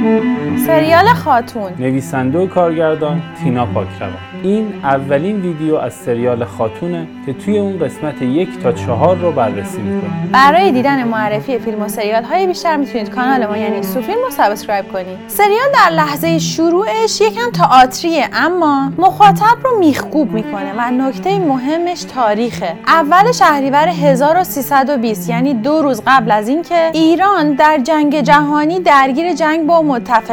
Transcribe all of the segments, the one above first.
Mm-hmm. سریال خاتون. نویسنده و کارگردان تینا پاکروان. این اولین ویدیو از سریال خاتونه که توی اون قسمت یک تا چهار رو بررسی می‌کنه برای دیدن معرفی فیلم و سریال های بیشتر می‌تونید کانال ما یعنی سوفیلم رو subscribe کنید. سریال در لحظه شروعش یکم تئاتریه اما مخاطب رو میخکوب می‌کنه و نکته مهمش تاریخه. اول شهریور 1320 یعنی دو روز قبل از اینکه ایران در جنگ جهانی درگیر جنگ با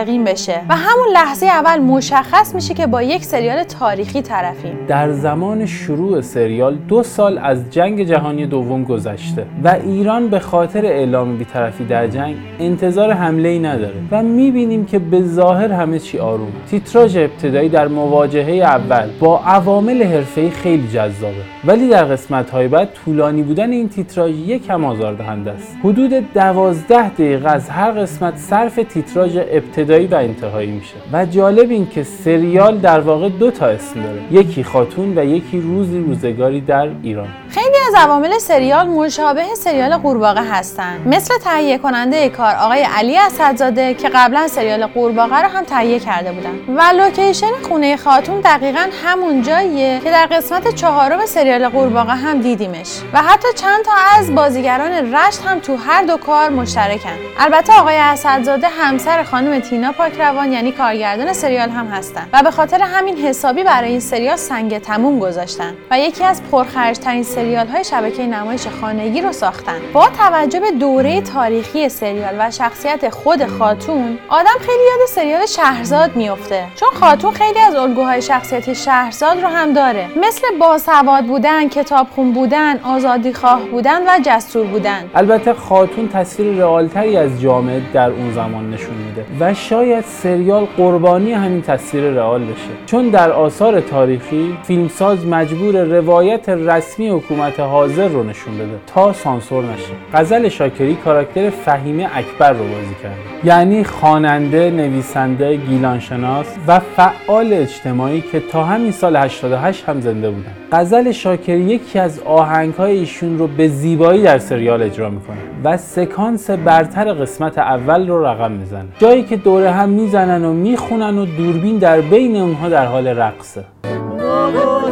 متفقین بشه. و همون لحظه اول مشخص میشه که با یک سریال تاریخی طرفیم. در زمان شروع سریال دو سال از جنگ جهانی دوم گذشته و ایران به خاطر اعلام بیطرفی در جنگ انتظار حمله ای نداره و می‌بینیم که به ظاهر همه چی آروم. تیتراژ ابتدایی در مواجهه اول با عوامل حرفه‌ای خیلی جذابه. ولی در قسمت های بعد طولانی بودن این تیتراژ یکم آزاردهنده است. حدود دوازده دقیقه از هر قسمت صرف تیتراژ ابتدایی و انتهایی میشه. و جالب این که سریال در واقع دو تا اسم داره. یکی خاتون و یکی روزی روزگاری در ایران. خیلی از عوامل سریال مشابه سریال قورباغه هستند مثل تهیه کننده کار آقای علی اسدزاده که قبلا سریال قورباغه رو هم تهیه کرده بودن. و لوکیشن خونه خاتون دقیقا همون جاییه که در قسمت چهارم سریال قورباغه هم دیدیمش. و حتی چند تا از بازیگران رشت هم تو هر دو کار مشترکن. البته آقای اسدزاده همسر خانم تینا پاکروان یعنی کارگردان سریال هم هستن و به خاطر همین حسابی برای این سریال سنگ تموم گذاشتن و یکی از پرخرجترین سریال های شبکه نمایش خانگی رو ساختن. با توجه به دوره تاریخی سریال و شخصیت خود خاتون آدم خیلی یاد سریال شهرزاد میفته چون خاتون خیلی از الگوهای شخصیتی شهرزاد رو هم داره. مثل باسواد بودن کتابخون بودن آزادی خواه بودن و جسور بودن. البته خاتون تصویر رئالتری از جامعه در اون زمان نشون میده و شاید سریال قربانی همین تصویر رئال بشه. چون در آثار تاریخی فیلمساز مجبور روایت رسمی حکومت حاضر رو نشون بده تا سانسور نشه. غزل شاکری کاراکتر فهیمه اکبر رو بازی کرده یعنی خواننده نویسنده گیلانشناس و فعال اجتماعی که تا همین سال 88 هم زنده بودن. غزل شاکری یکی از آهنگهای ایشون رو به زیبایی در سریال اجرا می‌کنه و سکانس برتر قسمت اول رو رقم می‌زنه. جایی که دوره هم می‌زنن و می‌خونن و دوربین در بین اونها در حال رقصه.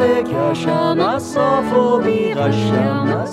کشم از صاف و بیغشم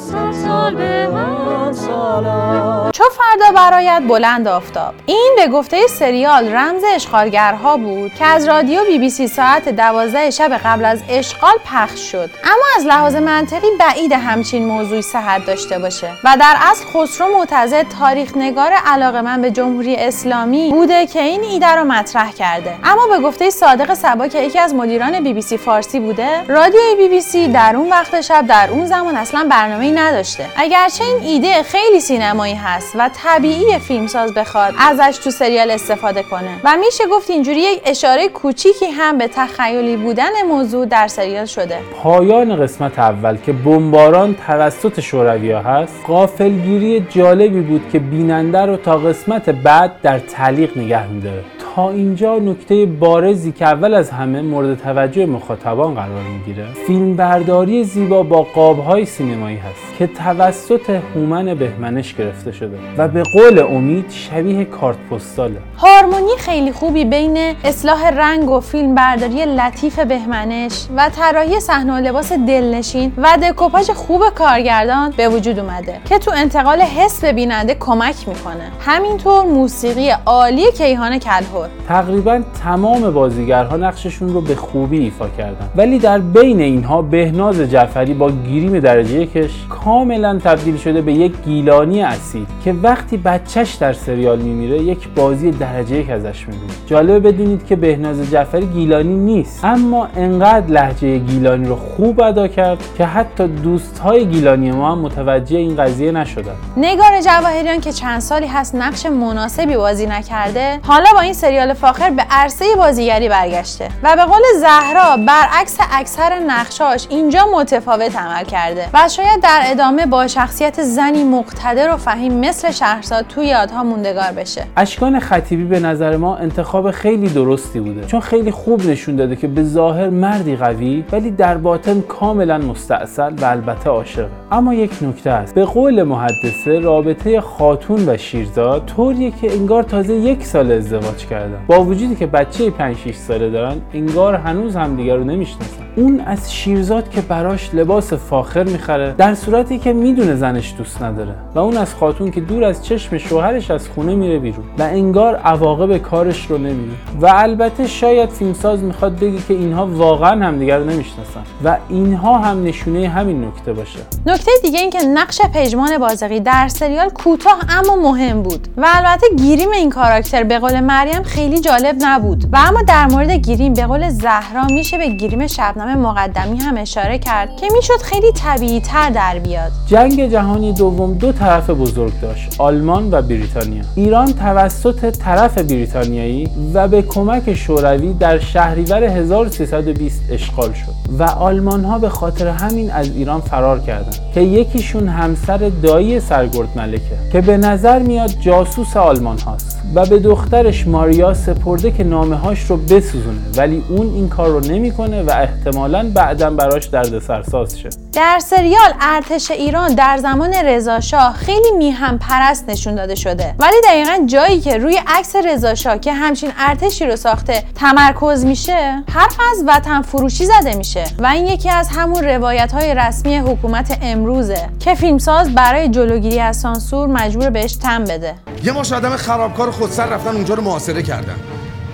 سال به من سالم چو فردا برایت بلند آفتاب. این به گفته سریال رمز اشغالگرها بود که از رادیو بی بی سی ساعت دوازده شب قبل از اشغال پخش شد. اما از لحاظ منطقی بعید همچین موضوعی صحت داشته باشه. و در اصل خسرو معتزد تاریخ نگار علاقه‌مند به جمهوری اسلامی بوده که این ایده رو مطرح کرده. اما به گفته صادق سبا که یکی از مدیران بی بی سی فارسی بوده رادیو بی بی سی در اون وقت شب در اون زمان اصلا برنامه‌ای نداشته. اگرچه این ایده خیلی سینمایی هست و طبیعیه فیلمساز بخواد ازش تو سریال استفاده کنه. و میشه گفت اینجوری یک اشاره کوچیکی هم به تخیلی بودن موضوع در سریال شده. پایان قسمت اول که بمباران توسط شورویا هست غافلگیری جالبی بود که بیننده رو تا قسمت بعد در تعلیق نگه میداره تا اینجا نکته بارزی که اول از همه مورد توجه مخاطبان قرار می‌گیره فیلم برداری زیبا با قابهای سینمایی هست که توسط هومن بهمنش گرفته شده و به قول امید شبیه کارت پستاله. هارمونی خیلی خوبی بین اصلاح رنگ و فیلم برداری لطیف بهمنش و طراحی صحنه و لباس دلنشین و دکوپاژ خوب کارگردان به وجود اومده که تو انتقال حس به بیننده کمک می‌کنه. همینطور موسیقی عالی کیهان کلهور تقریبا تمام بازیگرها نقششون رو به خوبی ایفا کردن. ولی در بین اینها بهناز جعفری با گیریم درجه یکش کاملا تبدیل شده به یک گیلانی اصیل که وقتی بچهش در سریال میمیره یک بازی درجه یک ازش می‌بینه. جالبه بدونید که بهناز جعفری گیلانی نیست اما انقدر لحجه گیلانی رو خوب ادا کرد که حتی دوستهای گیلانی ما هم متوجه این قضیه نشدن. نگار جواهریان که چند سالی هست نقش مناسبی بازی نکرده حالا با این سریال سریال فاخر به عرصه بازیگری برگشته و به قول زهرا برعکس اکثر نقشاش اینجا متفاوت عمل کرده و شاید در ادامه با شخصیت زنی مقتدر و فهیم مثل شهرزاد توی یادها موندگار بشه. اشکان خطیبی به نظر ما انتخاب خیلی درستی بوده چون خیلی خوب نشون داده که به ظاهر مردی قوی ولی در باطن کاملا مستاصل و البته عاشقه اما یک نکته است به قول محدثه رابطه خاتون و شیرزاد طوریه که انگار تازه یک سال ازدواج کردن. با وجودی که بچه 5 6 ساله دارن انگار هنوز همدیگه رو نمی‌شناسن. اون از شیرزاد که براش لباس فاخر می‌خره در صورتی که می‌دونه زنش دوست نداره و اون از خاتون که دور از چشم شوهرش از خونه میره بیرون و انگار عواقب کارش رو نمی‌بینه. و البته شاید فیلمساز می‌خواد بگه که اینها واقعا همدیگه رو نمی‌شناسن و اینها هم نشونه همین نکته باشه. نکته دیگه این که نقش پژمان بازقی در سریال کوتاه اما مهم بود و البته گیریم این کاراکتر به قول مریم خیلی جالب نبود. و اما در مورد گیریم به قول زهرا میشه به گیریم شبنم مقدمی هم اشاره کرد که می‌شد خیلی طبیعی تر در بیاد. جنگ جهانی دوم دو طرف بزرگ داشت آلمان و بریتانیا. ایران توسط طرف بریتانیایی و به کمک شوروی در شهریور 1320 اشغال شد و آلمان ها به خاطر همین از ایران فرار کردند که یکیشون همسر دایی سرگرد ملکه که به نظر میاد جاسوس آلمان هاست و به دخترش ماریا سپرده که نامه هاش رو بسوزونه ولی اون این کار رو نمی‌کنه و احتمالاً بعدا براش دردسرساز شه. در سریال ارتش ایران در زمان رضاشاه خیلی میهم پرست نشون داده شده. ولی دقیقا جایی که روی عکس رضاشاه که همچین ارتشی رو ساخته تمرکز میشه حرف از وطن فروشی زده میشه. و این یکی از همون روایت های رسمی حکومت امروزه که فیلمساز برای جلوگیری از سانسور مجبور بهش تم بده. یه مش آدم خرابکار خودسر رفتن اونجا رو محاصره کردن.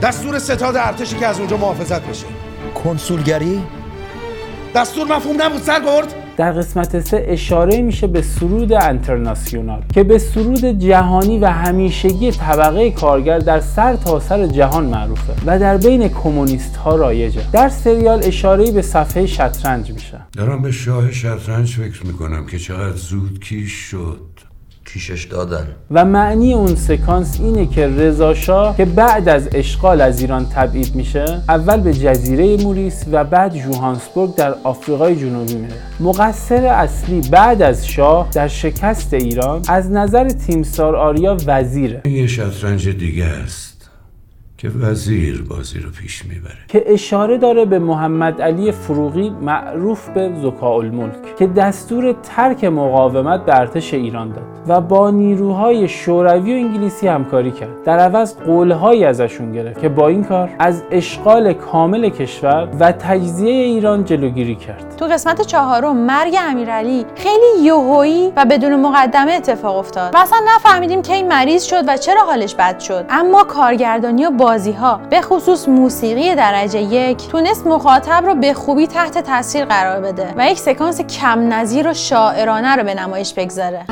دستور ستاد ارتشی که از اونجا محافظت بشه. کنسولگری؟ دستور مفهوم نبود سرگرد در قسمت سه اشاره میشه به سرود انترناسیونال که به سرود جهانی و همیشگی طبقه کارگر در سر تا سر جهان معروفه و در بین کمونیست ها رایجه. در سریال اشاره به صفحه شطرنج میشه. دارم به شاه شطرنج فکر می‌کنم که چقدر زود کیش شد. کیشش دادن. و معنی اون سکانس اینه که رضا شاه که بعد از اشغال از ایران تبعید میشه اول به جزیره موریس و بعد جوهانسبورگ در آفریقای جنوبی میره. مقصر اصلی بعد از شاه در شکست ایران از نظر تیمسار آریا وزیره. یه شطرنج دیگه است که وزیر بازی رو پیش می‌بره. که اشاره داره به محمد علی فروغی معروف به زکاءالملک که دستور ترک مقاومت به ارتش ایران داد و با نیروهای شوروی و انگلیسی همکاری کرد. در عوض قولهایی ازشون گرفت که با این کار از اشغال کامل کشور و تجزیه ایران جلوگیری کرد. تو قسمت چهارم مرگ امیرعلی خیلی یوهویی و بدون مقدمه اتفاق افتاد. و اصلا نفهمیدیم کی مریض شد و چرا حالش بد شد. اما کارگردانی و بازی ها به خصوص موسیقی درجه یک تونست مخاطب رو به خوبی تحت تاثیر قرار بده و یک سکانس کم نظیر و شاعرانه رو به نمایش بگذاره.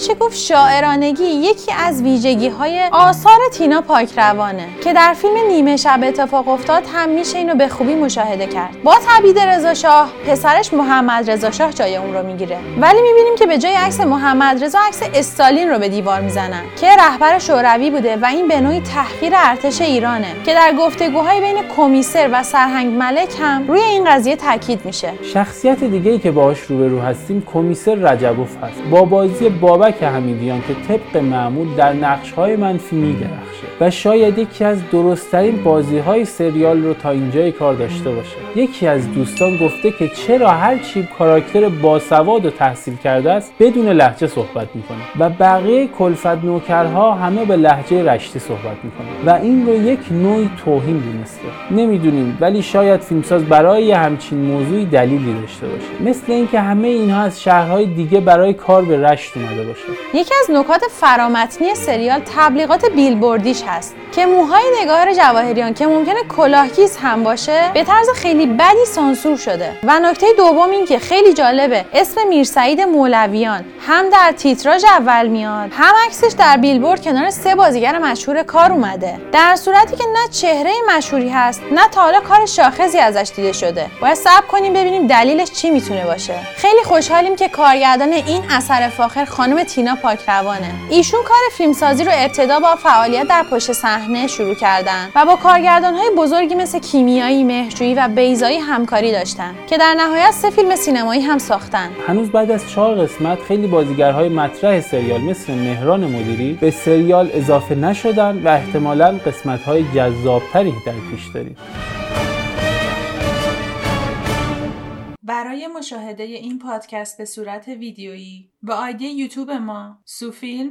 میشه گفت شاعرانگی یکی از ویژگی های آثار تینا پاکروانه که در فیلم نیمه شب اتفاق افتاد هم میشه اینو به خوبی مشاهده کرد. با تبعید رضا شاه پسرش محمد رضا شاه جای اون رو می‌گیره. ولی می‌بینیم که به جای عکس محمد رضا عکس استالین رو به دیوار می‌زنن که رهبر شوروی بوده و این به نوعی تحقیر ارتش ایرانه که در گفتگوهای بین کمیسر و سرهنگ ملک هم روی این قضیه تاکید میشه. شخصیت دیگه ای که باهاش روبرو هستیم کمیسر رجبوف هست. با بازی بابک حمیدیان که طبق معمول در نقش‌های منفی میدرخشه. و شاید یکی از درستترین بازی‌های سریال رو تا اینجای کار داشته باشه. یکی از دوستان گفته که چرا هر چی کاراکتر باسواد و تحصیل کرده است بدون لحجه صحبت می‌کنه و بقیه کلفت نوکرها همه به لحجه رشتی صحبت می‌کنه و این رو یک نوعی توهین دونسته. نمی‌دونیم ولی شاید فیلمساز برای همچین موضوعی دلیلی داشته باشه. مثل اینکه همه اینها از شهرهای دیگه برای کار به رشت اومده باشه. یکی از نکات فرامتنی سریال تبلیغات بیلبوردیش هست. که موهای نگار جواهریان که ممکنه کلاهگیز هم باشه به طرز خیلی بدی سانسور شده. و نکته دوم این که خیلی جالبه اسم میرسعید مولویان هم در تیتراژ اول میاد هم عکسش در بیلبورد کنار سه بازیگر مشهور کار اومده. در صورتی که نه چهره مشهوری هست نه تا حالا کار شاخصی ازش دیده شده. باید صبر کنیم ببینیم دلیلش چی می‌تونه باشه. خیلی خوشحالیم که کارگردان این اثر فاخر خانم تینا پاکروانه. ایشون کار فیلمسازی رو ابتدا با فعالیت در پشت صحنه شروع کردن و با کارگردانهای بزرگی مثل کیمیایی، مهرجویی و بیزایی همکاری داشتن که در نهایت سه فیلم سینمایی هم ساختن. هنوز بعد از چهار قسمت خیلی بازیگرهای مطرح سریال مثل مهران مدیری به سریال اضافه نشدن و احتمالا قسمت‌های جذابتری در پیش داریم. برای مشاهده این پادکست به صورت ویدیویی با آیدی یوتیوب ما سوفیلم